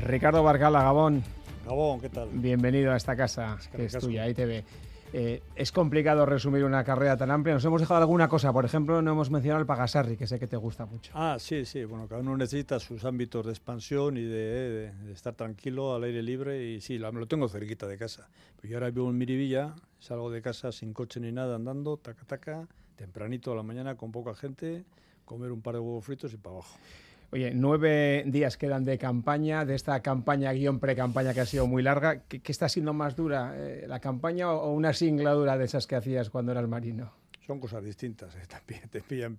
Ricardo Barcala, Gabón. Gabón, ¿qué tal? Bienvenido a esta casa, que es tuya, ITV. Eh, es complicado resumir una carrera tan amplia. Nos hemos dejado alguna cosa. Por ejemplo, no hemos mencionado el Pagasarri, que sé que te gusta mucho. Ah, sí, sí. Bueno, cada uno necesita sus ámbitos de expansión y de, estar tranquilo, al aire libre. Y sí, lo, lo tengo cerquita de casa. Yo ahora vivo en Miribilla, salgo de casa sin coche ni nada, andando, taca, taca, tempranito a la mañana con poca gente, comer un par de huevos fritos y para abajo. Oye, nueve días quedan de campaña, de esta campaña guion pre-campaña que ha sido muy larga. ¿Qué, está siendo más dura, eh, la campaña o, una singladura de esas que hacías cuando eras marino? Son cosas distintas, eh, también te pillan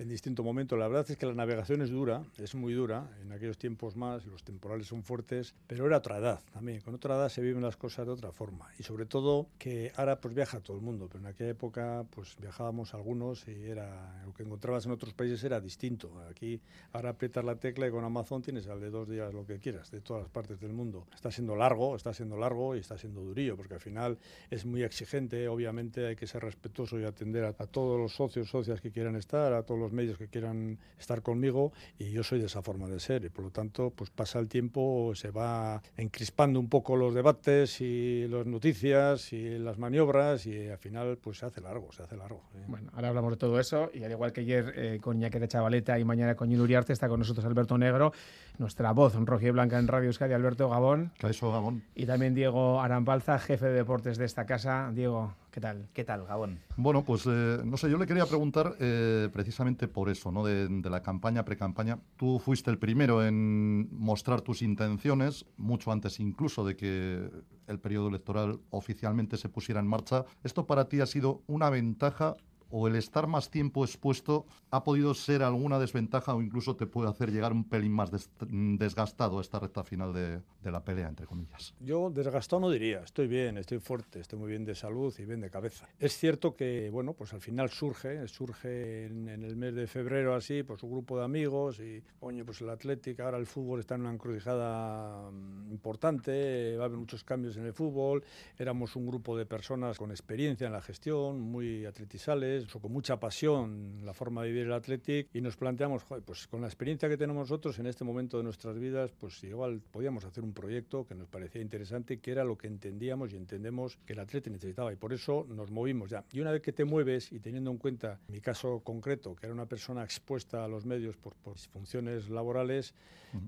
en distinto momento. La verdad es que la navegación es dura, es muy dura, en aquellos tiempos más, los temporales son fuertes, pero era otra edad también, con otra edad se viven las cosas de otra forma y sobre todo que ahora pues viaja todo el mundo, pero en aquella época pues viajábamos algunos y era lo que encontrabas en otros países era distinto. Aquí ahora aprietas la tecla y con Amazon tienes al de dos días lo que quieras, de todas las partes del mundo. Está siendo largo, está siendo largo y está siendo durillo, porque al final es muy exigente, obviamente hay que ser respetuoso y atender a a, todos los socios, socias que quieran estar, a todos los medios que quieran estar conmigo y yo soy de esa forma de ser y por lo tanto pues pasa el tiempo, se va encrispando un poco los debates y las noticias y las maniobras y al final pues se hace largo, se hace largo. Bueno, ahora hablamos de todo eso y al igual que ayer eh, con Ñaque de Chavaleta y mañana con Uriarte está con nosotros Alberto Negro, nuestra voz roja y blanca en Radio Euskadi, Alberto Gabón. Eso, Gabón. Y también Diego Arampalza, jefe de deportes de esta casa. Diego, ¿Qué tal? ¿Qué tal, Gabón? Bueno, pues eh, no sé, yo le quería preguntar eh, precisamente por eso, ¿no? De, la campaña, pre-campaña. Tú fuiste el primero en mostrar tus intenciones, mucho antes incluso de que el periodo electoral oficialmente se pusiera en marcha. ¿Esto para ti ha sido una ventaja o el estar más tiempo expuesto ha podido ser alguna desventaja o incluso te puede hacer llegar un pelín más desgastado a esta recta final de, la pelea, entre comillas? Yo desgastado no diría, estoy bien, estoy fuerte, estoy muy bien de salud y bien de cabeza. Es cierto que, bueno, pues al final surge, surge en, el mes de febrero así, pues un grupo de amigos y, coño, pues el Atlético, ahora el fútbol está en una encrucijada mm, importante, va a haber muchos cambios en el fútbol, éramos un grupo de personas con experiencia en la gestión, muy atletizales, o con mucha pasión la forma de vivir el Athletic y nos planteamos, pues con la experiencia que tenemos nosotros en este momento de nuestras vidas, pues igual podíamos hacer un proyecto que nos parecía interesante, que era lo que entendíamos y entendemos que el Athletic necesitaba y por eso nos movimos ya. Y una vez que te mueves y teniendo en cuenta mi caso concreto, que era una persona expuesta a los medios por, por funciones laborales,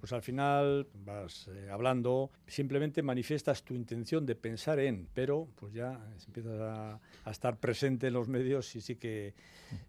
pues al final vas eh, hablando, simplemente manifiestas tu intención de pensar en, pero pues ya empiezas a, a estar presente en los medios y sí que que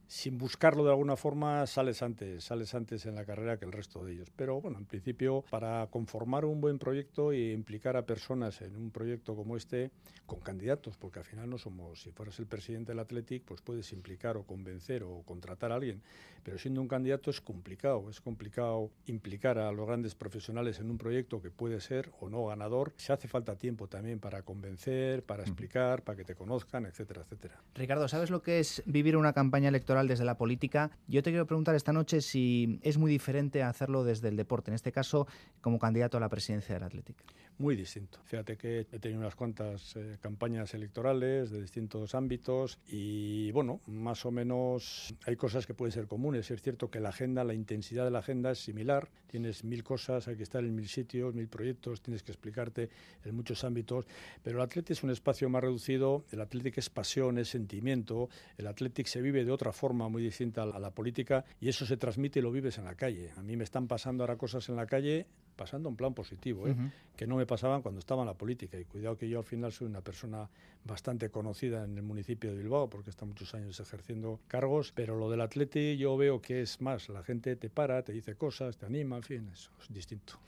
sin buscarlo de alguna forma sales antes, sales antes en la carrera que el resto de ellos. Pero bueno, en principio para conformar un buen proyecto e implicar a personas en un proyecto como este con candidatos, porque al final no somos, si fueras el presidente del Athletic, pues puedes implicar o convencer o contratar a alguien, pero siendo un candidato es complicado, es complicado implicar a los grandes profesionales en un proyecto que puede ser o no ganador. Se hace falta tiempo también para convencer, para explicar, para que te conozcan, etcétera, etcétera. Ricardo, ¿sabes lo que es vivir una campaña electoral desde la política, yo te quiero preguntar esta noche si es muy diferente hacerlo desde el deporte, en este caso como candidato a la presidencia del Atlético. Muy distinto. Fíjate que he tenido unas cuantas eh, campañas electorales de distintos ámbitos y bueno, más o menos hay cosas que pueden ser comunes. Es cierto que la agenda, la intensidad de la agenda es similar. Tienes mil cosas, hay que estar en mil sitios, mil proyectos, tienes que explicarte en muchos ámbitos, pero el Atlético es un espacio más reducido, el Atlético es pasión, es sentimiento, el Atlético se vive de otra forma muy distinta a la política y eso se transmite y lo vives en la calle. A mí me están pasando ahora cosas en la calle, pasando en plan positivo, ¿eh? que no me pasaban cuando estaba en la política. Y cuidado que yo al final soy una persona bastante conocida en el municipio de Bilbao, porque está muchos años ejerciendo cargos, pero lo del atleti yo veo que es más, la gente te para, te dice cosas, te anima, en fin, eso es distinto.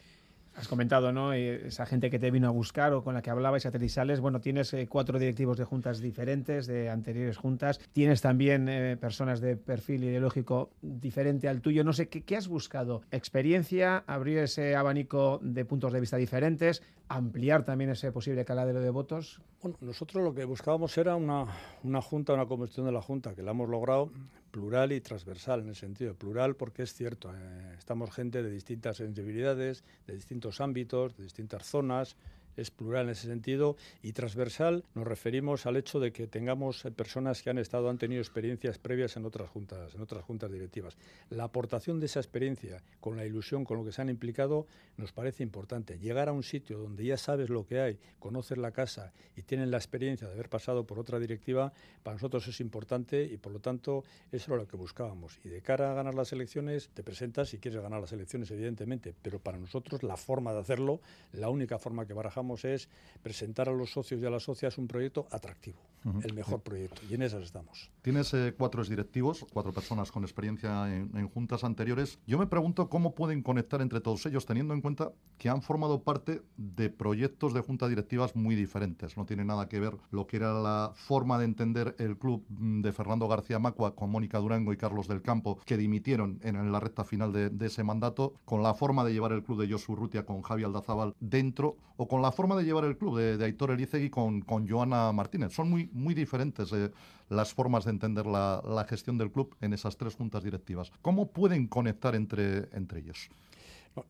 Has comentado, ¿no? Esa gente que te vino a buscar o con la que hablabais a Terizales. Bueno, tienes eh, cuatro directivos de juntas diferentes, de anteriores juntas. Tienes también eh, personas de perfil ideológico diferente al tuyo. No sé, ¿qué, ¿qué, has buscado? ¿Experiencia? ¿Abrir ese abanico de puntos de vista diferentes? ¿Ampliar también ese posible caladero de votos? Bueno, nosotros lo que buscábamos era una, una junta, una conversión de la junta, que la hemos logrado plural y transversal, en el sentido plural, porque es cierto, eh, estamos gente de distintas sensibilidades, de distintos ámbitos, de distintas zonas, es plural en ese sentido y transversal nos referimos al hecho de que tengamos eh, personas que han estado, han tenido experiencias previas en otras juntas, en otras juntas directivas. La aportación de esa experiencia con la ilusión, con lo que se han implicado, nos parece importante. Llegar a un sitio donde ya sabes lo que hay, conoces la casa y tienen la experiencia de haber pasado por otra directiva, para nosotros es importante y por lo tanto eso era lo que buscábamos. Y de cara a ganar las elecciones, te presentas si quieres ganar las elecciones, evidentemente, pero para nosotros la forma de hacerlo, la única forma que barajamos es presentar a los socios y a las socias un proyecto atractivo, el mejor proyecto, y en esas estamos. Tienes eh, cuatro directivos, cuatro personas con experiencia en, en, juntas anteriores. Yo me pregunto cómo pueden conectar entre todos ellos, teniendo en cuenta que han formado parte de proyectos de juntas directivas muy diferentes. No tiene nada que ver lo que era la forma de entender el club mm, de Fernando García Macua con Mónica Durango y Carlos del Campo, que dimitieron en la recta final de, de ese mandato, con la forma de llevar el club de Josu Rutia con Javi Aldazábal dentro, o con la forma de llevar el club de, Aitor Elizegui con, con Joana Martínez. Son muy, muy diferentes eh, las formas de entender la, la, gestión del club en esas tres juntas directivas. ¿Cómo pueden conectar entre, entre ellos?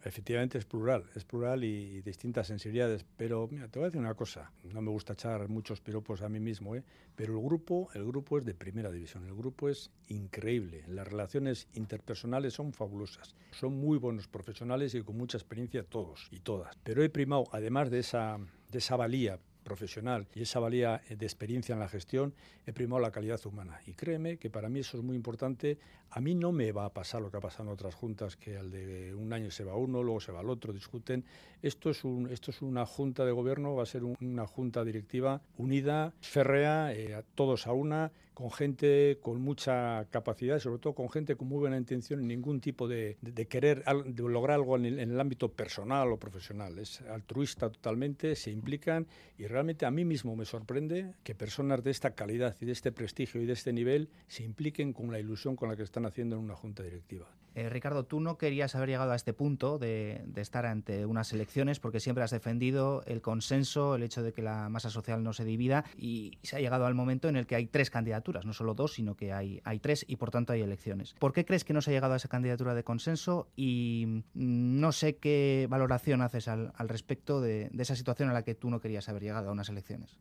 Efectivamente es plural, es plural y, distintas sensibilidades, pero te voy a decir una cosa, no me gusta echar muchos piropos a mí mismo, ¿eh? pero el grupo, el grupo es de primera división, el grupo es increíble, las relaciones interpersonales son fabulosas, son muy buenos profesionales y con mucha experiencia todos y todas, pero he primado, además de esa, de esa valía profesional y esa valía de experiencia en la gestión, he primado la calidad humana. Y créeme que para mí eso es muy importante. A mí no me va a pasar lo que ha pasado en otras juntas, que al de un año se va uno, luego se va el otro, discuten. Esto es, un, esto es una junta de gobierno, va a ser un, una junta directiva unida, férrea, eh, todos a una, con gente con mucha capacidad, sobre todo con gente con muy buena intención, ningún tipo de, de, querer lograr algo en el, en el, ámbito personal o profesional. Es altruista totalmente, se implican y realmente a mí mismo me sorprende que personas de esta calidad y de este prestigio y de este nivel se impliquen con la ilusión con la que están haciendo en una junta directiva. Eh, Ricardo, tú no querías haber llegado a este punto de, de, estar ante unas elecciones porque siempre has defendido el consenso, el hecho de que la masa social no se divida y se ha llegado al momento en el que hay tres candidaturas, no solo dos, sino que hay, tres y por tanto hay elecciones. ¿Por qué crees que no se ha llegado a esa candidatura de consenso? Y no sé qué valoración haces al, respecto de esa situación a la que tú no querías haber llegado a unas elecciones.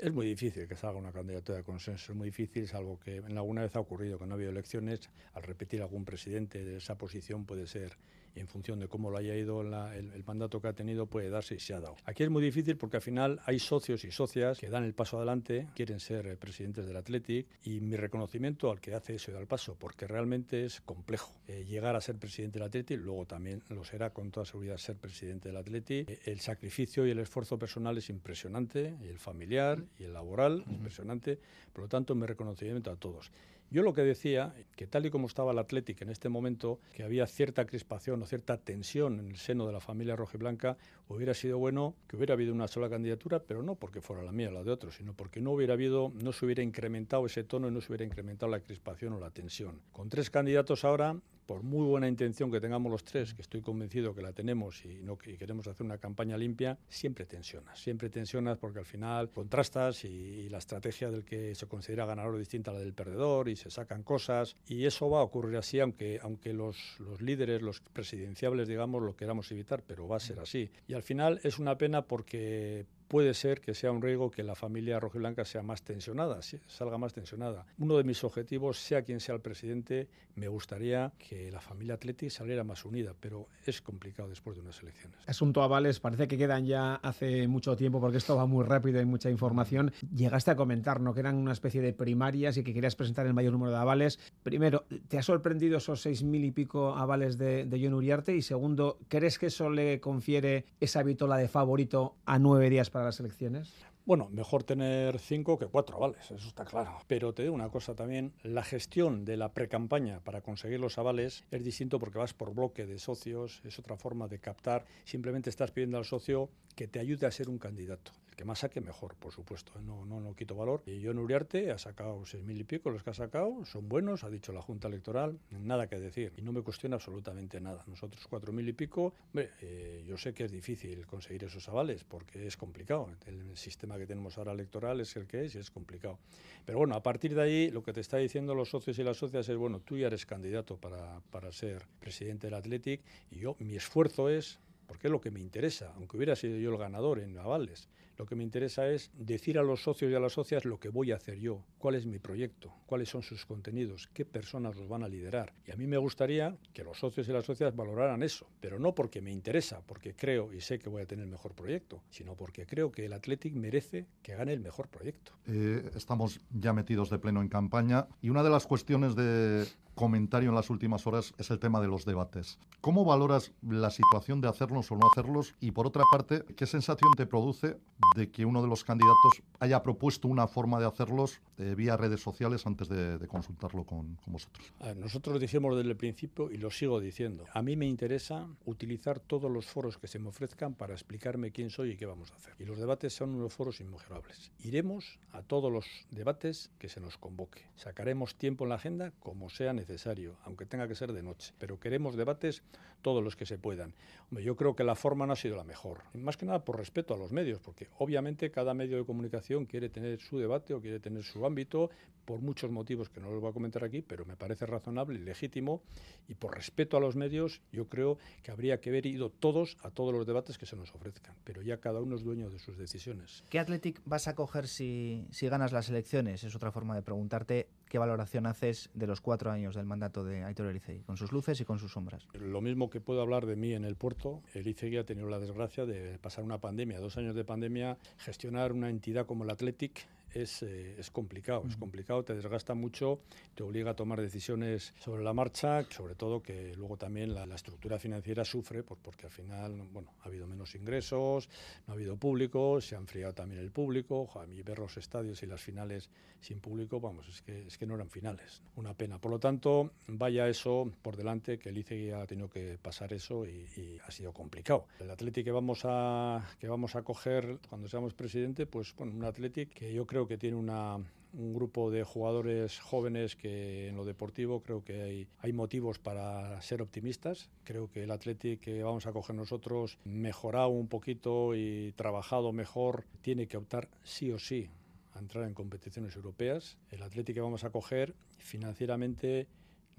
Es muy difícil que salga una candidatura de consenso, es muy difícil, es algo que en alguna vez ha ocurrido, que no ha habido elecciones, al repetir algún presidente de esa posición puede ser en función de cómo lo haya ido la, el, el, mandato que ha tenido, puede darse y se ha dado. Aquí es muy difícil porque al final hay socios y socias que dan el paso adelante, quieren ser eh, presidentes del Athletic y mi reconocimiento al que hace eso y da el paso, porque realmente es complejo eh, llegar a ser presidente del Athletic, luego también lo será con toda seguridad ser presidente del Athletic. Eh, el sacrificio y el esfuerzo personal es impresionante, y el familiar y el laboral, uh -huh. impresionante, por lo tanto mi reconocimiento a todos. Yo lo que decía, que tal y como estaba el Athletic en este momento, que había cierta crispación o cierta tensión en el seno de la familia rojiblanca, hubiera sido bueno que hubiera habido una sola candidatura, pero no porque fuera la mía o la de otro, sino porque no hubiera habido, no se hubiera incrementado ese tono y no se hubiera incrementado la crispación o la tensión. Con tres candidatos ahora, por muy buena intención que tengamos los tres, que estoy convencido que la tenemos y, no, queremos hacer una campaña limpia, siempre tensionas, siempre tensionas porque al final contrastas y, la estrategia del que se considera ganador es distinta a la del perdedor y se sacan cosas y eso va a ocurrir así aunque, aunque los, los líderes, los presidenciables, digamos, lo queramos evitar, pero va a ser así. Y al final es una pena porque puede ser que sea un riesgo que la familia rojiblanca sea más tensionada, salga más tensionada. Uno de mis objetivos, sea quien sea el presidente, me gustaría que la familia Atleti saliera más unida, pero es complicado después de unas elecciones. Asunto avales, parece que quedan ya hace mucho tiempo porque esto va muy rápido y mucha información. Llegaste a comentar, ¿no? Que eran una especie de primarias y que querías presentar el mayor número de avales. Primero, ¿te ha sorprendido esos seis mil y pico avales de, de John Uriarte? Y segundo, ¿crees que eso le confiere esa vitola de favorito a nueve días para las elecciones? Bueno, mejor tener cinco que cuatro avales, eso está claro. Pero te digo una cosa también, la gestión de la precampaña para conseguir los avales es distinto porque vas por bloque de socios, es otra forma de captar, simplemente estás pidiendo al socio que te ayude a ser un candidato. Que más saque, mejor, por supuesto, ¿eh? no, no, no quito valor. Y John Uriarte ha sacado seis mil y pico, los que ha sacado son buenos, ha dicho la Junta Electoral, nada que decir. Y no me cuestiona absolutamente nada. Nosotros cuatro mil y pico, hombre, eh, yo sé que es difícil conseguir esos avales porque es complicado. El sistema que tenemos ahora electoral es el que es y es complicado. Pero bueno, a partir de ahí, lo que te está diciendo los socios y las socias es, bueno, tú ya eres candidato para, para ser presidente del Athletic y yo, mi esfuerzo es porque es lo que me interesa, aunque hubiera sido yo el ganador en avales. Lo que me interesa es decir a los socios y a las socias lo que voy a hacer yo, cuál es mi proyecto, cuáles son sus contenidos, qué personas los van a liderar. Y a mí me gustaría que los socios y las socias valoraran eso, pero no porque me interesa, porque creo y sé que voy a tener el mejor proyecto, sino porque creo que el Athletic merece que gane el mejor proyecto. Eh, estamos ya metidos de pleno en campaña y una de las cuestiones de comentario en las últimas horas es el tema de los debates. ¿Cómo valoras la situación de hacerlos o no hacerlos? Y por otra parte, ¿qué sensación te produce de que uno de los candidatos haya propuesto una forma de hacerlos eh, vía redes sociales antes de, consultarlo con, vosotros? nosotros dijimos desde el principio y lo sigo diciendo. A mí me interesa utilizar todos los foros que se me ofrezcan para explicarme quién soy y qué vamos a hacer. Y los debates son unos foros inmejorables. Iremos a todos los debates que se nos convoque. Sacaremos tiempo en la agenda como sea necesario necesario, aunque tenga que ser de noche. Pero queremos debates todos los que se puedan. yo creo que la forma no ha sido la mejor. Más que nada por respeto a los medios, porque obviamente cada medio de comunicación quiere tener su debate o quiere tener su ámbito, por muchos motivos que no los voy a comentar aquí, pero me parece razonable y legítimo. Y por respeto a los medios, yo creo que habría que haber ido todos a todos los debates que se nos ofrezcan. Pero ya cada uno es dueño de sus decisiones. ¿Qué Athletic vas a coger si, si ganas las elecciones? Es otra forma de preguntarte qué valoración haces de los cuatro años del mandato de Aitor Elicei, con sus luces y con sus sombras. Lo mismo que puedo hablar de mí en el puerto, Elicei ha tenido la desgracia de pasar una pandemia, dos años de pandemia, gestionar una entidad como el Athletic es, eh, es complicado, es complicado, te desgasta mucho, te obliga a tomar decisiones sobre la marcha, sobre todo que luego también la, estructura financiera sufre por, porque al final bueno, ha habido menos ingresos, no ha habido público, se ha enfriado también el público, a mí ver los estadios y las finales sin público, vamos, es que, es que no eran finales, una pena. Por lo tanto, vaya eso por delante, que el ICE ha tenido que pasar eso y, ha sido complicado. El Atlético que vamos a que vamos a coger cuando seamos presidente, pues bueno, un Atlético que yo creo que tiene una, un grupo de jugadores jóvenes que en lo deportivo creo que hay, hay motivos para ser optimistas. Creo que el Athletic que vamos a coger nosotros, mejorado un poquito y trabajado mejor, tiene que optar sí o sí a entrar en competiciones europeas. El Athletic que vamos a coger financieramente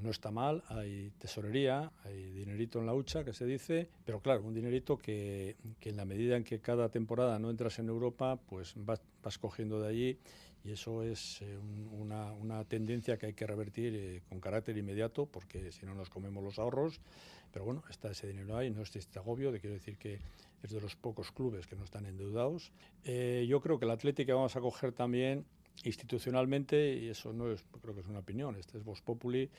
no está mal, hay tesorería, hay dinerito en la hucha, que se dice, pero claro, un dinerito que, que en la medida en que cada temporada no entras en Europa, pues vas, cogiendo de allí y eso es eh, una, una, tendencia que hay que revertir eh, con carácter inmediato porque si no nos comemos los ahorros, pero bueno, está ese dinero ahí, no es este agobio, de quiero decir que es de los pocos clubes que no están endeudados. Eh, yo creo que el Atlético que vamos a coger también institucionalmente, y eso no es, creo que es una opinión, este es Vos Populi,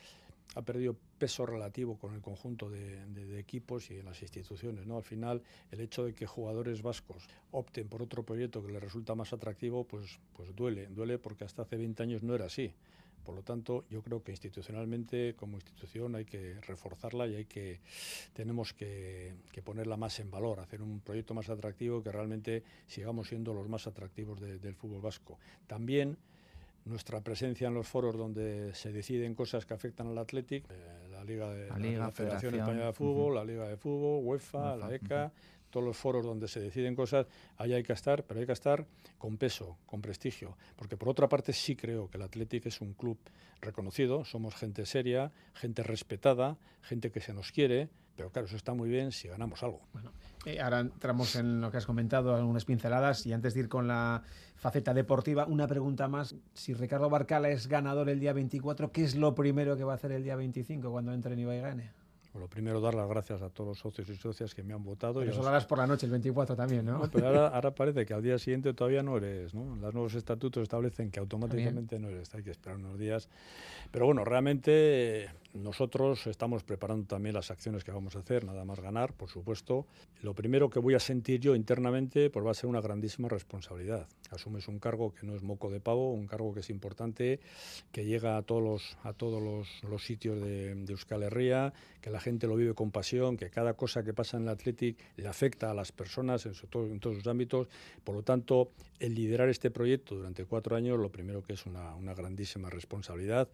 ha perdido peso relativo con el conjunto de, equipos y en las instituciones. ¿no? Al final, el hecho de que jugadores vascos opten por otro proyecto que les resulta más atractivo, pues, pues duele, duele porque hasta hace 20 años no era así. Por lo tanto, yo creo que institucionalmente, como institución, hay que reforzarla y hay que tenemos que, ponerla más en valor, hacer un proyecto más atractivo que realmente sigamos siendo los más atractivos del fútbol vasco. También nuestra presencia en los foros donde se deciden cosas que afectan al Athletic, eh, la Liga de la, Federación, Española de Fútbol, la Liga de Fútbol, UEFA, la ECA, todos los foros donde se deciden cosas, ahí hay que estar, pero hay que estar con peso, con prestigio, porque por otra parte sí creo que el Athletic es un club reconocido, somos gente seria, gente respetada, gente que se nos quiere, pero claro, eso está muy bien si ganamos algo. Bueno, eh, ahora entramos en lo que has comentado, algunas pinceladas, y antes de ir con la faceta deportiva, una pregunta más. Si Ricardo Barcala es ganador el día 24, ¿qué es lo primero que va a hacer el día 25 cuando entre en Ibai gane? Bueno, primero dar las gracias a todos los socios y socias que me han votado. Pero eso lo harás por la noche, el 24 también, ¿no? pero ahora, parece que al día siguiente todavía no eres, ¿no? Los nuevos estatutos establecen que automáticamente no eres, hay que esperar unos días. Pero bueno, realmente nosotros estamos preparando también las acciones que vamos a hacer, nada más ganar, por supuesto. Lo primero que voy a sentir yo internamente pues va a ser una grandísima responsabilidad. Asumes un cargo que no es moco de pavo, un cargo que es importante, que llega a todos los, a todos los, sitios de, de, Euskal Herria, que la gente lo vive con pasión, que cada cosa que pasa en el Athletic le afecta a las personas en, en todos sus ámbitos. Por lo tanto, el liderar este proyecto durante cuatro años, lo primero que es una, una grandísima responsabilidad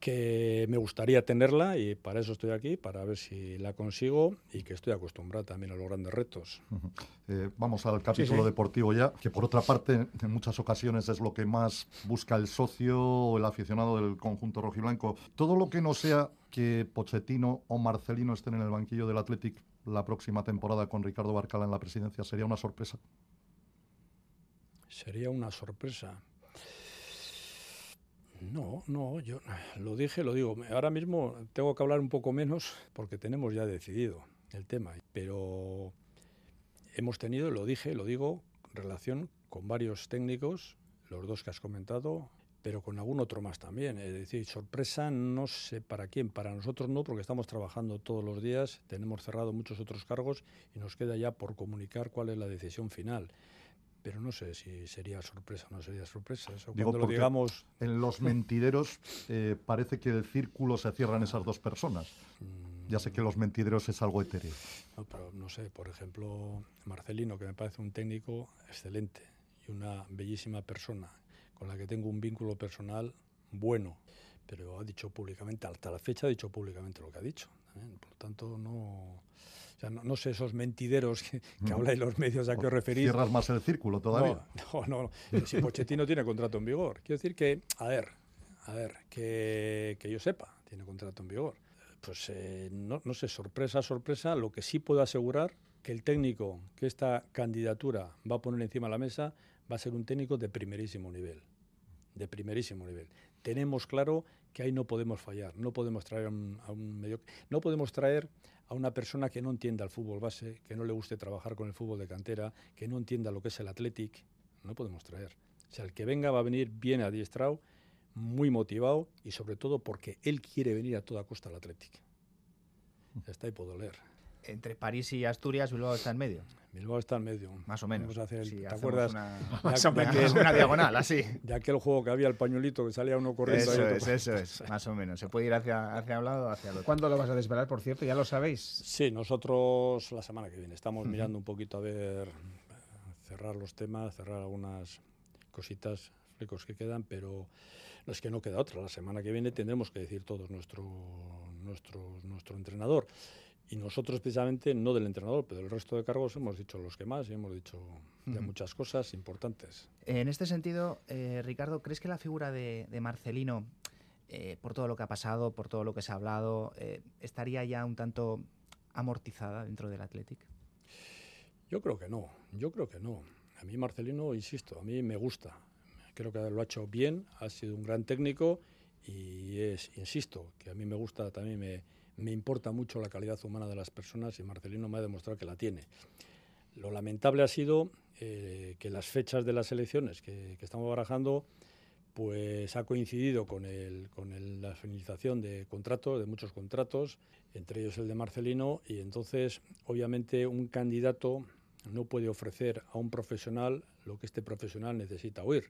que me gustaría tenerla y para eso estoy aquí, para ver si la consigo y que estoy acostumbrado también a los grandes retos. Eh, vamos al capítulo deportivo ya, que por otra parte en muchas ocasiones es lo que más busca el socio o el aficionado del conjunto rojiblanco. Todo lo que no sea que Pochettino o Marcelino estén en el banquillo del Athletic la próxima temporada con Ricardo Barcala en la presidencia? ¿Sería una sorpresa? Sería una sorpresa. No, no, yo lo dije, lo digo. Ahora mismo tengo que hablar un poco menos porque tenemos ya decidido el tema, pero hemos tenido, lo dije, lo digo, relación con varios técnicos, los dos que has comentado, pero con algún otro más también. Es decir, sorpresa no sé para quién, para nosotros no, porque estamos trabajando todos los días, tenemos cerrado muchos otros cargos y nos queda ya por comunicar cuál es la decisión final pero no sé si sería sorpresa o no sería sorpresa. Eso cuando lo digamos. En los mentideros eh, parece que el círculo se cierra en esas dos personas. Mm. Ya sé que los mentideros es algo etéreo. No, pero no sé, por ejemplo, Marcelino, que me parece un técnico excelente y una bellísima persona, con la que tengo un vínculo personal bueno, pero ha dicho públicamente, hasta la fecha ha dicho públicamente lo que ha dicho. ¿eh? Por lo tanto, no no, sé esos mentideros que, que habláis los medios a que os referís. Cierras más el círculo todavía. No, no, no. Si Pochettino tiene contrato en vigor. Quiero decir que, a ver, a ver, que, yo sepa, tiene contrato en vigor. Pues eh, no, no sé, sorpresa, sorpresa. Lo que sí puedo asegurar que el técnico que esta candidatura va a poner encima de la mesa va a ser un técnico de primerísimo nivel. De primerísimo nivel. Tenemos claro que ahí no podemos fallar, no podemos traer a un, medio, no podemos traer a una persona que no entienda el fútbol base, que no le guste trabajar con el fútbol de cantera, que no entienda lo que es el Athletic, no podemos traer. O sea, el que venga va a venir bien adiestrado, muy motivado y sobre todo porque él quiere venir a toda costa al Athletic. Está y puedo leer entre París y Asturias, Bilbao está en medio. Bilbao está en medio. Más o menos. ¿Te acuerdas? Una, más o menos, una diagonal, así. De aquel juego que había el pañuelito que salía uno corriendo. Eso es, eso es, más o menos. Se puede ir hacia, hacia un lado o hacia el otro. ¿Cuándo lo vas a desvelar, por cierto? ¿Ya lo sabéis? Sí, nosotros la semana que viene. Estamos mirando un poquito a ver, cerrar los temas, cerrar algunas cositas, flecos que quedan, pero no es que no queda otra. La semana que viene tendremos que decir todos nuestro, nuestro, nuestro entrenador. Y nosotros precisamente, no del entrenador, pero del resto de cargos, hemos dicho los que más y hemos dicho ya muchas cosas importantes. En este sentido, eh, Ricardo, ¿crees que la figura de, Marcelino, eh, por todo lo que ha pasado, por todo lo que se ha hablado, eh, estaría ya un tanto amortizada dentro del Athletic? Yo creo que no, yo creo que no. A mí Marcelino, insisto, a mí me gusta. Creo que lo ha hecho bien, ha sido un gran técnico y es, insisto, que a mí me gusta, también me me importa mucho la calidad humana de las personas y Marcelino me ha demostrado que la tiene. Lo lamentable ha sido eh, que las fechas de las elecciones que, estamos barajando pues ha coincidido con, la finalización de contratos, de muchos contratos, entre ellos el de Marcelino, y entonces obviamente un candidato no puede ofrecer a un profesional lo que este profesional necesita oír.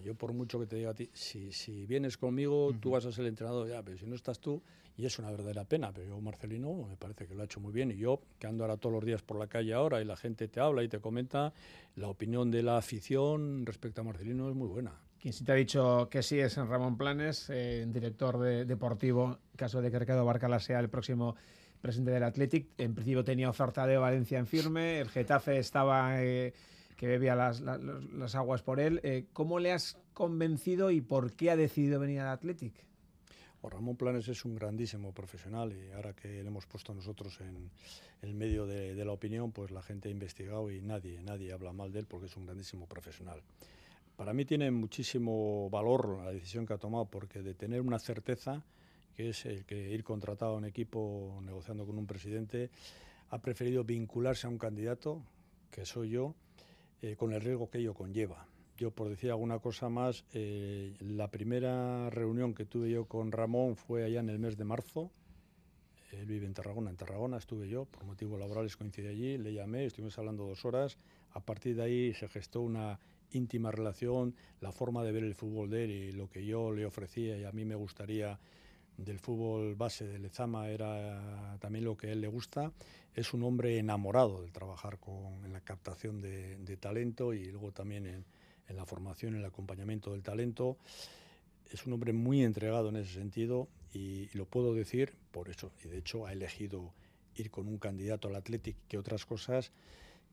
Yo por mucho que te diga a ti, si, si vienes conmigo, tú vas a ser el entrenador, ya, pero si no estás tú, y es una verdadera pena, pero yo, Marcelino, me parece que lo ha hecho muy bien y yo, que ando ahora todos los días por la calle ahora y la gente te habla y te comenta, la opinión de la afición respecto a Marcelino es muy buena. Quien sí te ha dicho que sí es Ramón Planes, eh, director de, deportivo, caso de que Ricardo Barcala sea el próximo presidente del Athletic. En principio tenía oferta de Valencia en firme, el Getafe estaba... Eh, que bebía las, aguas por él. Eh, ¿Cómo le has convencido y por qué ha decidido venir al Athletic? Ramón Planes es un grandísimo profesional y ahora que le hemos puesto nosotros en el medio de, la opinión, pues la gente ha investigado y nadie, nadie habla mal de él porque es un grandísimo profesional. Para mí tiene muchísimo valor la decisión que ha tomado porque de tener una certeza, que es el que ir contratado a un equipo negociando con un presidente, ha preferido vincularse a un candidato, que soy yo, eh, con el riesgo que ello conlleva yo por decir alguna cosa más, eh, la primera reunión que tuve yo con Ramón fue allá en el mes de marzo. Él vive en Tarragona, en Tarragona estuve yo, por motivos laborales coincidí allí, le llamé, estuvimos hablando dos horas. A partir de ahí se gestó una íntima relación, la forma de ver el fútbol de él y lo que yo le ofrecía y a mí me gustaría del fútbol base de Lezama era también lo que a él le gusta. Es un hombre enamorado de trabajar con, en la captación de, talento y luego también en, en la formación, en el acompañamiento del talento. Es un hombre muy entregado en ese sentido y, lo puedo decir por eso. Y de hecho ha elegido ir con un candidato al Athletic que otras cosas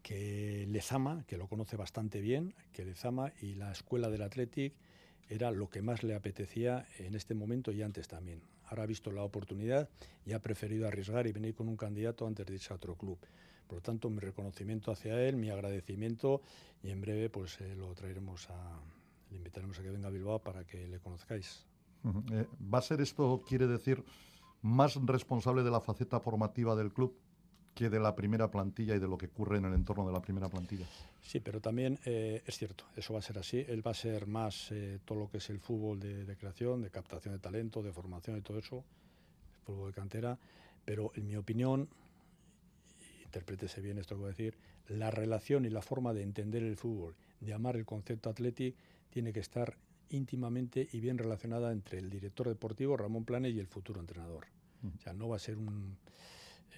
que Lezama, que lo conoce bastante bien, que Lezama y la escuela del Athletic era lo que más le apetecía en este momento y antes también. Ahora ha visto la oportunidad y ha preferido arriesgar y venir con un candidato antes de irse a otro club. Por lo tanto, mi reconocimiento hacia él, mi agradecimiento y en breve pues eh, lo traeremos a, le invitaremos a que venga a Bilbao para que le conozcáis. Eh, ¿Va a ser esto, quiere decir, más responsable de la faceta formativa del club que de la primera plantilla y de lo que ocurre en el entorno de la primera plantilla? Sí, pero también eh, es cierto, eso va a ser así. Él va a ser más todo lo que es el fútbol de, de, creación, de captación de talento, de formación y todo eso, el fútbol de cantera. Pero en mi opinión, interprétese bien esto que voy a decir, la relación y la forma de entender el fútbol, de amar el concepto atlético, tiene que estar íntimamente y bien relacionada entre el director deportivo Ramón Planes y el futuro entrenador. O sea, no va a ser un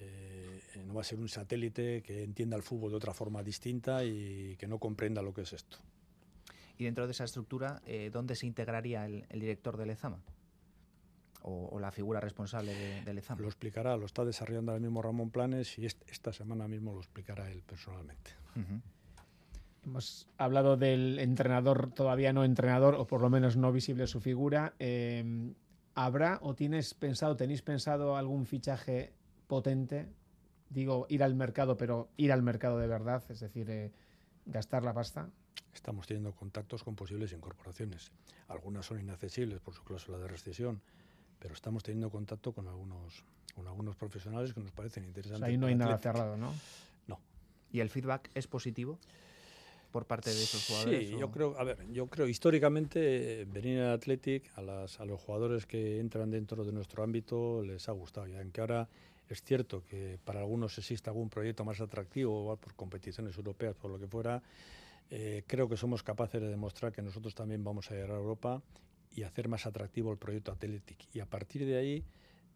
eh, no va a ser un satélite que entienda el fútbol de otra forma distinta y que no comprenda lo que es esto. Y dentro de esa estructura, eh, ¿dónde se integraría el, el director del EZAMA? o, o la figura responsable de, del EZAM? Lo explicará, lo está desarrollando ahora mismo Ramón Planes y esta semana mismo lo explicará él personalmente. Uh -huh. Hemos hablado del entrenador, todavía no entrenador, o por lo menos no visible su figura. Eh, ¿Habrá o tienes pensado, tenéis pensado algún fichaje potente? Digo, ir al mercado, pero ir al mercado de verdad, es decir, eh, gastar la pasta. Estamos teniendo contactos con posibles incorporaciones. Algunas son inaccesibles por su cláusula de rescisión, pero estamos teniendo contacto con algunos, con algunos profesionales que nos parecen interesantes. O sea, ahí no hay nada cerrado, ¿no? No. ¿Y el feedback es positivo? por parte de esos jugadores? Sí, o... yo creo, a ver, yo creo históricamente venir al Athletic a, las, a los jugadores que entran dentro de nuestro ámbito les ha gustado, y aunque ahora es cierto que para algunos existe algún proyecto más atractivo por competiciones europeas, por lo que fuera, eh, creo que somos capaces de demostrar que nosotros también vamos a llegar a Europa y hacer más atractivo el proyecto Athletic. Y a partir de ahí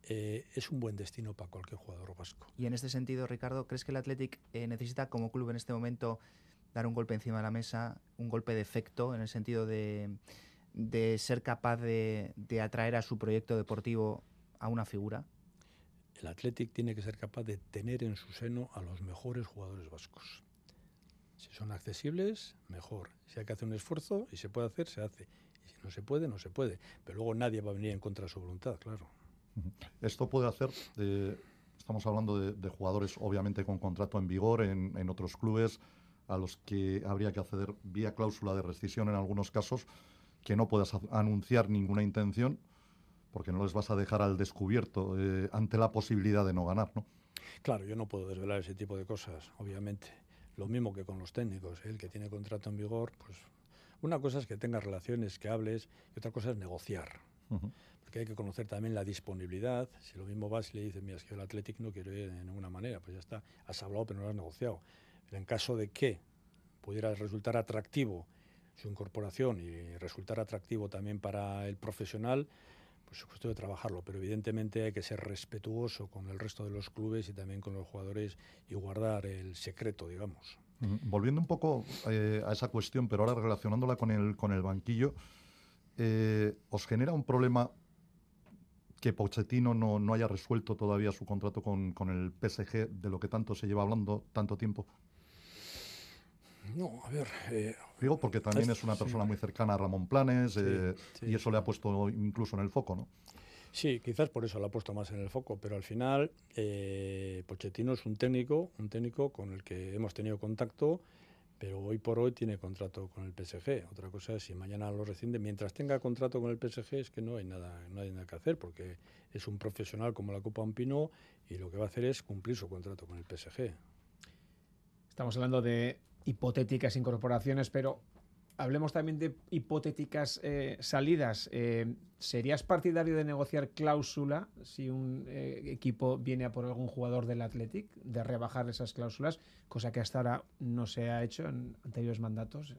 eh, es un buen destino para cualquier jugador vasco. Y en este sentido, Ricardo, ¿crees que el Athletic eh, necesita como club en este momento dar un golpe encima de la mesa, un golpe de efecto en el sentido de, ser capaz de, atraer a su proyecto deportivo a una figura? El Athletic tiene que ser capaz de tener en su seno a los mejores jugadores vascos. Si son accesibles, mejor. Si hay que hacer un esfuerzo y se puede hacer, se hace. Y si no se puede, no se puede. Pero luego nadie va a venir en contra de su voluntad, claro. Esto puede hacer, eh, estamos hablando de, jugadores obviamente con contrato en vigor en, en otros clubes, a los que habría que acceder vía cláusula de rescisión en algunos casos, que no puedas anunciar ninguna intención, porque no les vas a dejar al descubierto eh, ante la posibilidad de no ganar, ¿no? Claro, yo no puedo desvelar ese tipo de cosas, obviamente. Lo mismo que con los técnicos, ¿eh? el que tiene contrato en vigor, pues una cosa es que tengas relaciones, que hables, y otra cosa es negociar. Uh -huh. Porque hay que conocer también la disponibilidad. Si lo mismo vas y le dices, mira, es que el Athletic no quiero ir de ninguna manera, pues ya está, has hablado pero no lo has negociado. Pero en caso de que pudiera resultar atractivo su incorporación y resultar atractivo también para el profesional, pues supuesto de trabajarlo, pero evidentemente hay que ser respetuoso con el resto de los clubes y también con los jugadores y guardar el secreto, digamos. Volviendo un poco eh, a esa cuestión, pero ahora relacionándola con el, con el banquillo, eh, ¿os genera un problema que Pochettino no, no haya resuelto todavía su contrato con, con el PSG, de lo que tanto se lleva hablando tanto tiempo? No, a ver. Eh, Digo porque también es una persona sí. muy cercana a Ramón Planes sí, eh, sí, y eso le ha puesto incluso en el foco, ¿no? Sí, quizás por eso lo ha puesto más en el foco, pero al final eh, Pochettino es un técnico, un técnico con el que hemos tenido contacto, pero hoy por hoy tiene contrato con el PSG. Otra cosa es si mañana lo rescinde. Mientras tenga contrato con el PSG es que no hay nada, no hay nada que hacer, porque es un profesional como la Copa Ampino y lo que va a hacer es cumplir su contrato con el PSG. Estamos hablando de hipotéticas incorporaciones, pero hablemos también de hipotéticas eh, salidas. Eh, ¿Serías partidario de negociar cláusula si un eh, equipo viene a por algún jugador del Athletic, de rebajar esas cláusulas, cosa que hasta ahora no se ha hecho en anteriores mandatos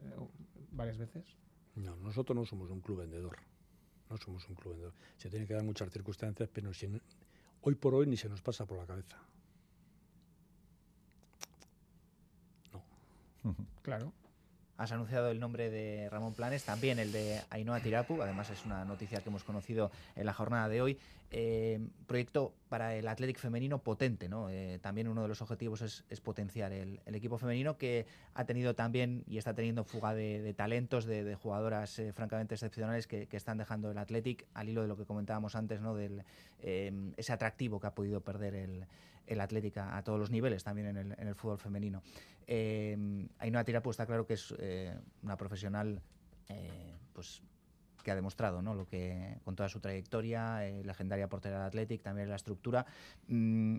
varias veces? No, nosotros no somos un club vendedor. No somos un club vendedor. Se tienen que dar muchas circunstancias, pero hoy por hoy ni se nos pasa por la cabeza. Claro. has anunciado el nombre de Ramón Planes, también el de Ainhoa Tirapu, además es una noticia que hemos conocido en la jornada de hoy. Eh, proyecto para el Athletic femenino potente, ¿no? Eh, también uno de los objetivos es, potenciar el, equipo femenino que ha tenido también y está teniendo fuga de, talentos, de, jugadoras eh, francamente excepcionales que, están dejando el Athletic al hilo de lo que comentábamos antes, ¿no? Del ese atractivo que ha podido perder el, el Athletic a, todos los niveles, también en el, en el fútbol femenino. Eh, Ainhoa Tirapu está claro que es una profesional pues que ha demostrado, ¿no? Lo que con toda su trayectoria, eh, legendaria portera del Athletic, también la estructura. Mm,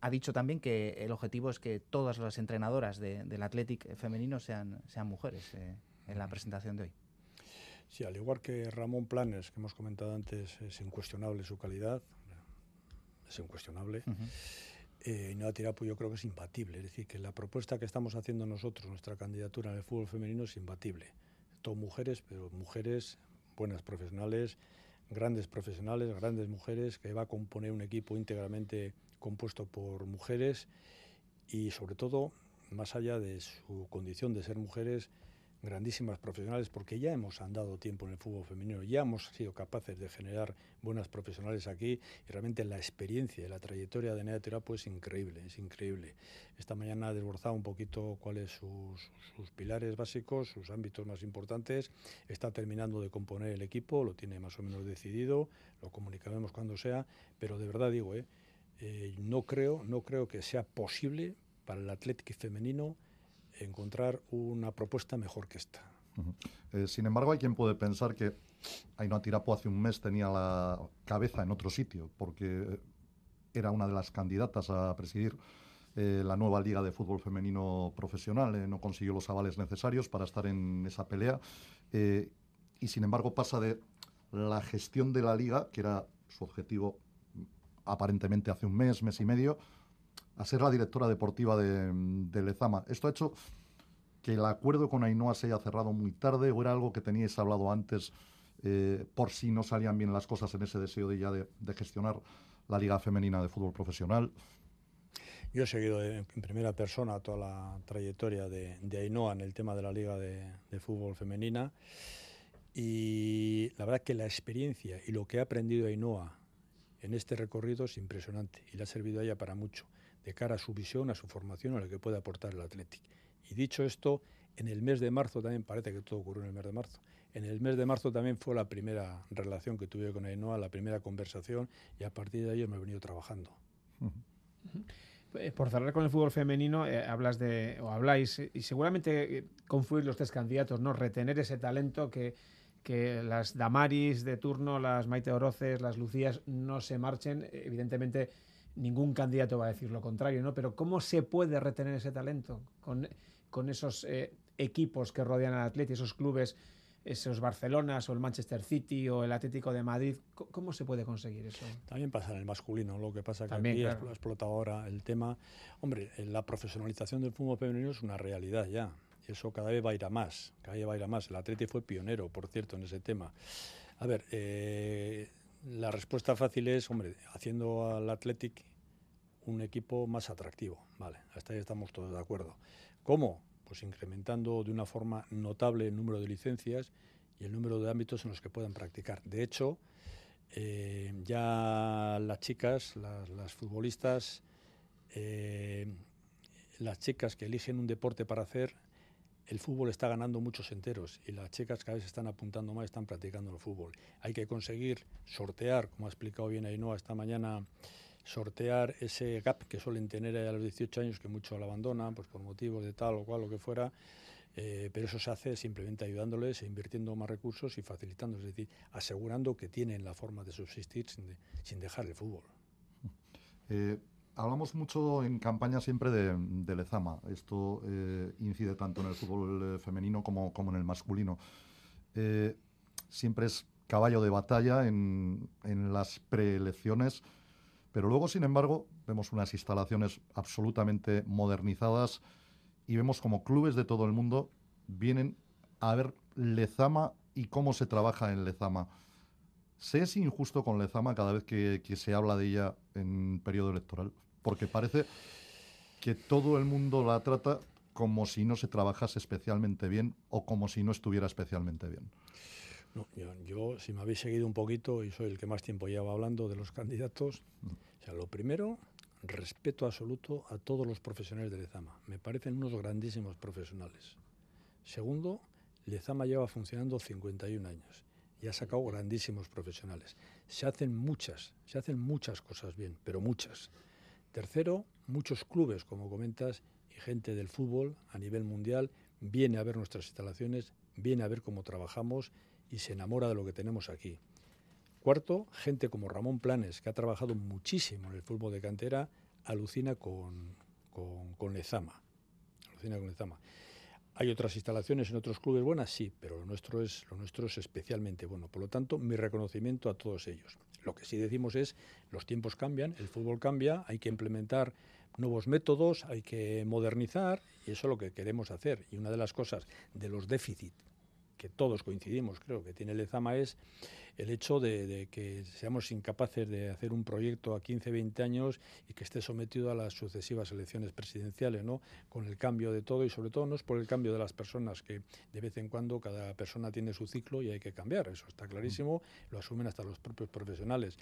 ha dicho también que el objetivo es que todas las entrenadoras del Athletic femenino sean, sean mujeres eh, en la presentación de hoy. Sí, al igual que Ramón Planes, que hemos comentado antes, es incuestionable su calidad, es incuestionable. Uh eh, Tirapu yo creo que es imbatible, es decir, que la propuesta que estamos haciendo nosotros, nuestra candidatura en el fútbol femenino es imbatible. Todo mujeres, pero mujeres buenas profesionales, grandes profesionales, grandes mujeres, que va a componer un equipo íntegramente compuesto por mujeres y sobre todo, más allá de su condición de ser mujeres, grandísimas profesionales, porque ya hemos andado tiempo en el fútbol femenino, ya hemos sido capaces de generar buenas profesionales aquí y realmente la experiencia y la trayectoria de Nea Terapo es increíble, es increíble. Esta mañana ha desbordado un poquito cuáles sus, sus pilares básicos, sus ámbitos más importantes, está terminando de componer el equipo, lo tiene más o menos decidido, lo comunicaremos cuando sea, pero de verdad digo, eh, eh no, creo, no creo que sea posible para el Atlético femenino encontrar una propuesta mejor que esta. Eh, sin embargo, hay quien puede pensar que Ainhoa Tirapo hace un mes tenía la cabeza en otro sitio, porque era una de las candidatas a presidir eh, la nueva Liga de Fútbol Femenino Profesional. Eh, no consiguió los avales necesarios para estar en esa pelea. y sin embargo, pasa de la gestión de la liga, que era su objetivo aparentemente hace un mes, mes y medio, a ser la directora deportiva de, Lezama. ¿Esto ha hecho que el acuerdo con Ainhoa se haya cerrado muy tarde o era algo que teníais hablado antes eh, por si no salían bien las cosas en ese deseo de ya de, gestionar la Liga Femenina de Fútbol Profesional? Yo he seguido en primera persona toda la trayectoria de, de Ainhoa en el tema de la Liga de, de Fútbol Femenina y la verdad que la experiencia y lo que ha aprendido Ainhoa en este recorrido es impresionante y le ha servido a ella para mucho de cara a su visión, a su formación, a lo que puede aportar el Athletic. Y dicho esto, en el mes de marzo también, parece que todo ocurrió en el mes de marzo, en el mes de marzo también fue la primera relación que tuve con Ainhoa, la primera conversación, y a partir de ahí me he venido trabajando. Eh, por cerrar con el fútbol femenino, eh, hablas de, o habláis, y seguramente eh, confluir los tres candidatos, ¿no? Retener ese talento que, que las Damaris de turno, las Maite Oroces, las Lucías no se marchen. Evidentemente, ningún candidato va a decir lo contrario, ¿no? Pero ¿cómo se puede retener ese talento con, con esos eh, equipos que rodean al Atleti, esos clubes, esos Barcelonas o el Manchester City o el Atlético de Madrid? ¿Cómo se puede conseguir eso? También pasa en el masculino, lo que pasa que También, aquí ha explotado ahora el tema. Hombre, la profesionalización del fútbol femenino es una realidad ya. Y eso cada vez va a ir a más, cada vez va a ir a más. El Atleti fue pionero, por cierto, en ese tema. A ver, eh, la respuesta fácil es, hombre, haciendo al Athletic un equipo más atractivo. Vale, hasta ahí estamos todos de acuerdo. ¿Cómo? Pues incrementando de una forma notable el número de licencias y el número de ámbitos en los que puedan practicar. De hecho, eh, ya las chicas, las, futbolistas, eh, las chicas que eligen un deporte para hacer, el fútbol está ganando muchos enteros y las chicas cada vez están apuntando más, están practicando el fútbol. Hay que conseguir sortear, como ha explicado bien Ainhoa esta mañana, sortear ese gap que suelen tener a los 18 años, que muchos lo abandonan pues por motivos de tal o cual, lo que fuera. Eh, pero eso se hace simplemente ayudándoles, e invirtiendo más recursos y facilitando, es decir, asegurando que tienen la forma de subsistir sin, dejar el fútbol. Eh, hablamos mucho en campaña siempre de, Lezama. Esto eh, incide tanto en el fútbol eh, femenino como, en el masculino. Eh, siempre es caballo de batalla en, en las preelecciones, pero luego, sin embargo, vemos unas instalaciones absolutamente modernizadas y vemos como clubes de todo el mundo vienen a ver Lezama y cómo se trabaja en Lezama. ¿Se es injusto con Lezama cada vez que, que se habla de ella en periodo electoral? Porque parece que todo el mundo la trata como si no se trabajase especialmente bien o como si no estuviera especialmente bien. yo, si me habéis seguido un poquito, y soy el que más tiempo lleva hablando de los candidatos, o sea, lo primero, respeto absoluto a todos los profesionales de Lezama. Me parecen unos grandísimos profesionales. Segundo, Lezama lleva funcionando 51 años y ha sacado grandísimos profesionales. Se hacen muchas, se hacen muchas cosas bien, pero muchas. Tercero, muchos clubes, como comentas, y gente del fútbol a nivel mundial viene a ver nuestras instalaciones, viene a ver cómo trabajamos y se enamora de lo que tenemos aquí. Cuarto, gente como Ramón Planes, que ha trabajado muchísimo en el fútbol de cantera, alucina con, con. Alucina con Lezama. Hay otras instalaciones en otros clubes buenas, sí, pero lo nuestro es lo nuestro es especialmente bueno. Por lo tanto, mi reconocimiento a todos ellos. Lo que sí decimos es los tiempos cambian, el fútbol cambia, hay que implementar nuevos métodos, hay que modernizar y eso es lo que queremos hacer. Y una de las cosas de los déficits que todos coincidimos, creo que tiene el EZAMA es el hecho de, que seamos incapaces de hacer un proyecto a 15, 20 años y que esté sometido a las sucesivas elecciones presidenciales, ¿no? Con el cambio de todo y sobre todo no es por el cambio de las personas, que de vez en cuando cada persona tiene su ciclo y hay que cambiar, eso está clarísimo, lo asumen hasta los propios profesionales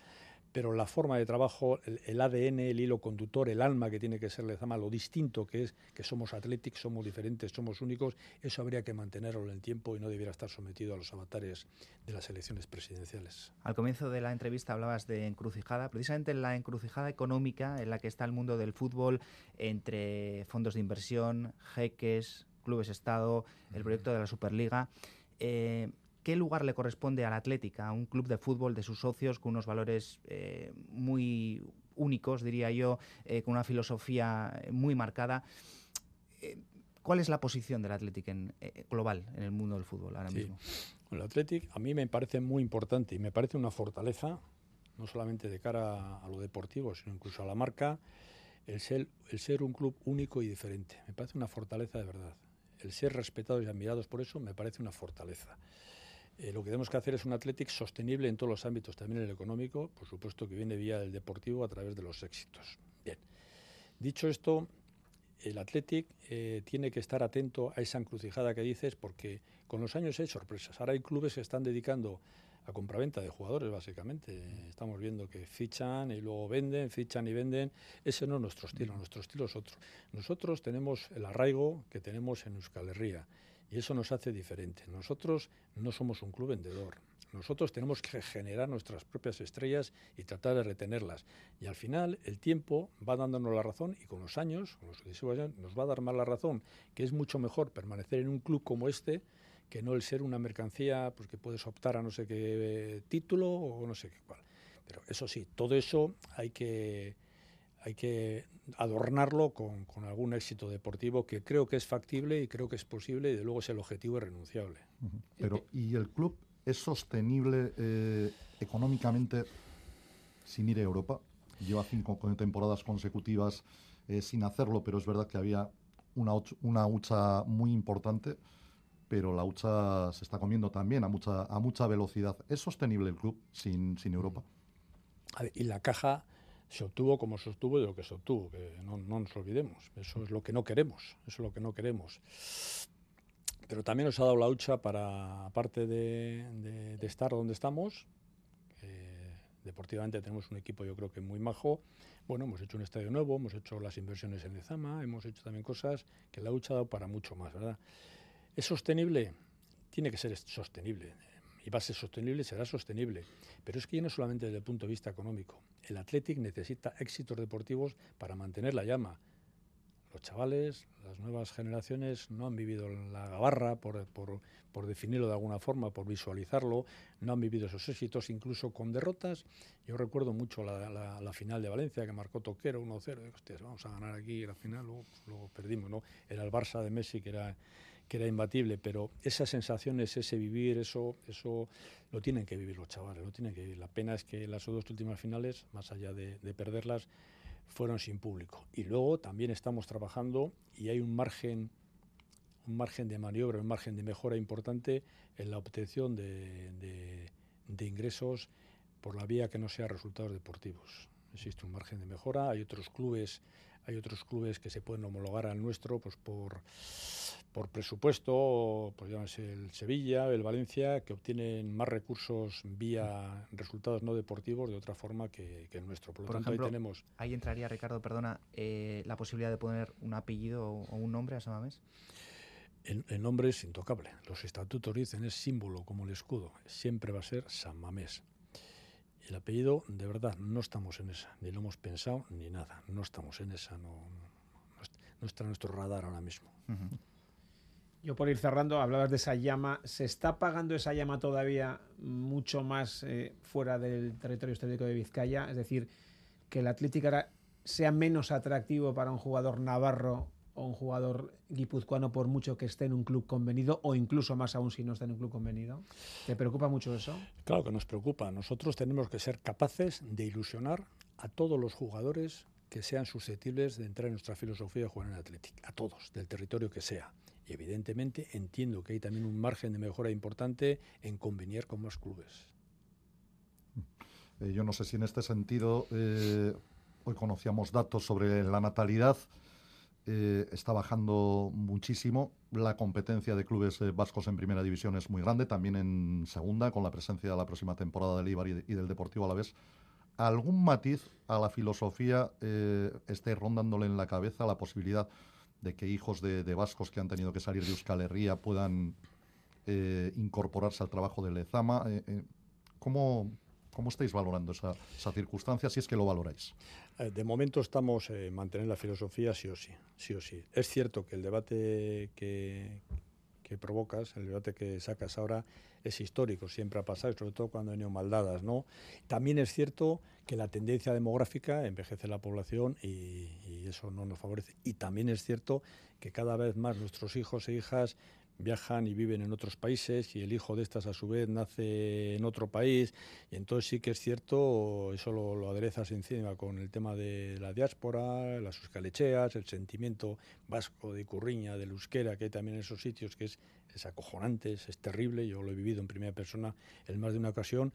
pero la forma de trabajo, el, ADN, el hilo conductor, el alma que tiene que ser Lezama, lo distinto que es que somos atléticos, somos diferentes, somos únicos, eso habría que mantenerlo en el tiempo y no debiera estar sometido a los avatares de las elecciones presidenciales. Al comienzo de la entrevista hablabas de encrucijada, precisamente la encrucijada económica en la que está el mundo del fútbol entre fondos de inversión, jeques, clubes Estado, el proyecto de la Superliga. Eh, ¿Qué lugar le corresponde a la Atlética, a un club de fútbol de sus socios con unos valores eh, muy únicos, diría yo, eh, con una filosofía muy marcada? Eh, ¿Cuál es la posición del Atlético en, global en el mundo del fútbol ahora mismo? El Atlético a mí me parece muy importante y me parece una fortaleza, no solamente de cara a lo deportivo, sino incluso a la marca, el ser, el ser un club único y diferente. Me parece una fortaleza de verdad. El ser respetados y admirados por eso me parece una fortaleza. Eh, lo que tenemos que hacer es un Athletic sostenible en todos los ámbitos, también en el económico, por supuesto que viene vía del deportivo a través de los éxitos. Bien, dicho esto, el Athletic eh, tiene que estar atento a esa encrucijada que dices, porque con los años hay sorpresas. Ahora hay clubes que están dedicando a compraventa de jugadores, básicamente. Estamos viendo que fichan y luego venden, fichan y venden. Ese no es nuestro estilo, nuestro estilo es otro. Nosotros tenemos el arraigo que tenemos en Euskal Herria y eso nos hace diferente. Nosotros no somos un club vendedor. Nosotros tenemos que generar nuestras propias estrellas y tratar de retenerlas. Y al final el tiempo va dándonos la razón y con los años, con los años, nos va a dar más la razón, que es mucho mejor permanecer en un club como este que no el ser una mercancía pues que puedes optar a no sé qué título o no sé qué cuál. Pero eso sí, todo eso hay que hay que adornarlo con, algún éxito deportivo que creo que es factible y creo que es posible y de luego es el objetivo irrenunciable. Pero, ¿y el club es sostenible eh, económicamente sin ir a Europa? Lleva cinco temporadas consecutivas eh, sin hacerlo, pero es verdad que había una, una hucha muy importante, pero la hucha se está comiendo también a mucha, a mucha velocidad. ¿Es sostenible el club sin, sin Europa? y la caja se obtuvo como se obtuvo de lo que se obtuvo, que no, nos olvidemos. Eso es lo que no queremos, eso es lo que no queremos. Pero también nos ha dado la hucha para, aparte de, estar donde estamos, deportivamente tenemos un equipo yo creo que muy majo. Bueno, hemos hecho un estadio nuevo, hemos hecho las inversiones en Lezama, hemos hecho también cosas que la hucha ha dado para mucho más, ¿verdad? ¿Es sostenible? Tiene que ser sostenible y va a ser sostenible, será sostenible. Pero es que ya no solamente desde el punto de vista económico. El Athletic necesita éxitos deportivos para mantener la llama. Los chavales, las nuevas generaciones no han vivido la gabarra, por, por, definirlo de alguna forma, por visualizarlo, no han vivido esos éxitos, incluso con derrotas. Yo recuerdo mucho la, la, final de Valencia, que marcó Toquero 1-0. Hostias, vamos a ganar aquí la final, luego, luego perdimos. ¿no? Era el Barça de Messi, que era que era imbatible, pero esas sensaciones, ese vivir, eso, eso lo tienen que vivir los chavales, lo tienen que vivir. La pena es que las dos últimas finales, más allá de, perderlas, fueron sin público. Y luego también estamos trabajando y hay un margen, un margen de maniobra, un margen de mejora importante en la obtención de, de ingresos por la vía que no sea resultados deportivos. Existe un margen de mejora, hay otros clubes hay otros clubes que se pueden homologar al nuestro pues por por presupuesto, pues llámese el Sevilla, el Valencia, que obtienen más recursos vía resultados no deportivos de otra forma que, el nuestro. Por, lo tanto, ahí tenemos. Ahí entraría, Ricardo, perdona, eh, la posibilidad de poner un apellido o un nombre a Samamés. El, el, nombre es intocable. Los estatutos dicen es símbolo como el escudo. Siempre va a ser San Mamés. El apellido, de verdad, no estamos en esa. Ni lo hemos pensado ni nada. No estamos en esa. No, no, está en nuestro radar ahora mismo. Yo por ir cerrando, hablabas de esa llama. ¿Se está apagando esa llama todavía mucho más eh, fuera del territorio histórico de Vizcaya? Es decir, que el Atlético sea menos atractivo para un jugador navarro o un jugador guipuzcoano por mucho que esté en un club convenido o incluso más aún si no está en un club convenido? ¿Te preocupa mucho eso? Claro que nos preocupa. Nosotros tenemos que ser capaces de ilusionar a todos los jugadores que sean susceptibles de entrar en nuestra filosofía de jugar en el Atlético, a todos, del territorio que sea. Y evidentemente entiendo que hay también un margen de mejora importante en conveniar con más clubes. Eh, yo no sé si en este sentido, eh, hoy conocíamos datos sobre la natalidad. Eh, está bajando muchísimo. La competencia de clubes vascos en primera división es muy grande, también en segunda, con la presencia de la próxima temporada del Ibar y, del Deportivo a la vez. ¿Algún matiz a la filosofía esté rondándole en la cabeza la posibilidad de que hijos de, vascos que han tenido que salir de Euskal Herria puedan eh, incorporarse al trabajo de Lezama. Eh, eh, ¿cómo, ¿Cómo estáis valorando esa, circunstancia, si es que lo valoráis? De momento estamos en mantener la filosofía sí o sí, sí o sí. Es cierto que el debate que, que provocas, el debate que sacas ahora, es histórico, siempre ha pasado, sobre todo cuando hay maldadas, ¿no? También es cierto que la tendencia demográfica envejece la población y, eso no nos favorece. Y también es cierto que cada vez más nuestros hijos e hijas viajan y viven en otros países y el hijo de estas a su vez nace en otro país y entonces sí que es cierto, eso lo, aderezas encima con el tema de la diáspora, las euscalecheas, el sentimiento vasco de Curriña, del euskera que hay también en esos sitios que es, es acojonante, es, terrible, yo lo he vivido en primera persona en más de una ocasión.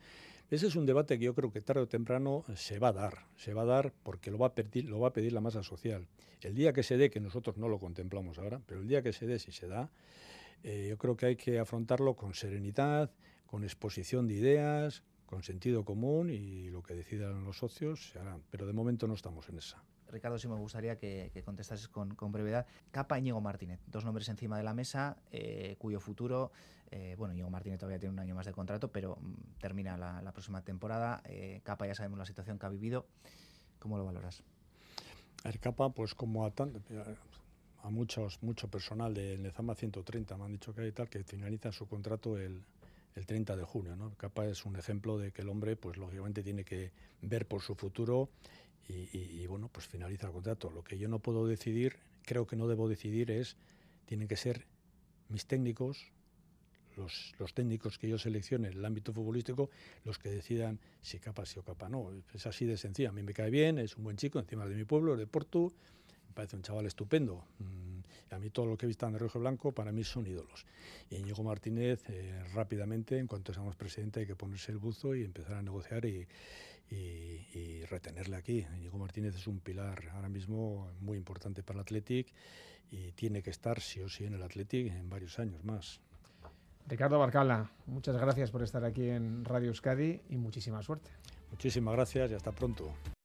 Ese es un debate que yo creo que tarde o temprano se va a dar, se va a dar porque lo va a pedir, la masa social. El día que se dé, que nosotros no lo contemplamos ahora, pero el día que se dé, si se da, eh, yo creo que hay que afrontarlo con serenidad, con exposición de ideas, con sentido común y lo que decidan los socios se harán. Pero de momento no estamos en esa. Ricardo, sí me gustaría que, contestases con, brevedad. Capa y Ñigo Martínez, dos nombres encima de la mesa, eh, cuyo futuro, eh, bueno, Ñigo Martínez todavía tiene un año más de contrato, pero mm, termina la, la, próxima temporada. Capa ya sabemos la situación que ha vivido. ¿Cómo lo valoras? Ver, Capa, pues como a tanto, a muchos, mucho personal de Lezama 130, me han dicho que hay tal, que finaliza su contrato el, el 30 de junio. ¿no? Capa es un ejemplo de que el hombre, pues lógicamente tiene que ver por su futuro y, bueno, pues finaliza el contrato. Lo que yo no puedo decidir, creo que no debo decidir es, tienen que ser mis técnicos, los, los, técnicos que yo seleccione en el ámbito futbolístico los que decidan si capa sí o capa no. Es así de sencillo. A mí me cae bien, es un buen chico, encima de mi pueblo, de Porto, me parece un chaval estupendo. Mm, a mí todo lo que visto en Rojo Blanco para mí son ídolos. Y Íñigo Martínez, eh, rápidamente, en cuanto seamos presidente, hay que ponerse el buzo y empezar a negociar y, retenerle aquí. Íñigo Martínez es un pilar ahora mismo muy importante para el Athletic y tiene que estar sí o sí en el Athletic en varios años más. Ricardo Barcala, muchas gracias por estar aquí en Radio Euskadi y muchísima suerte. Muchísimas gracias y hasta pronto.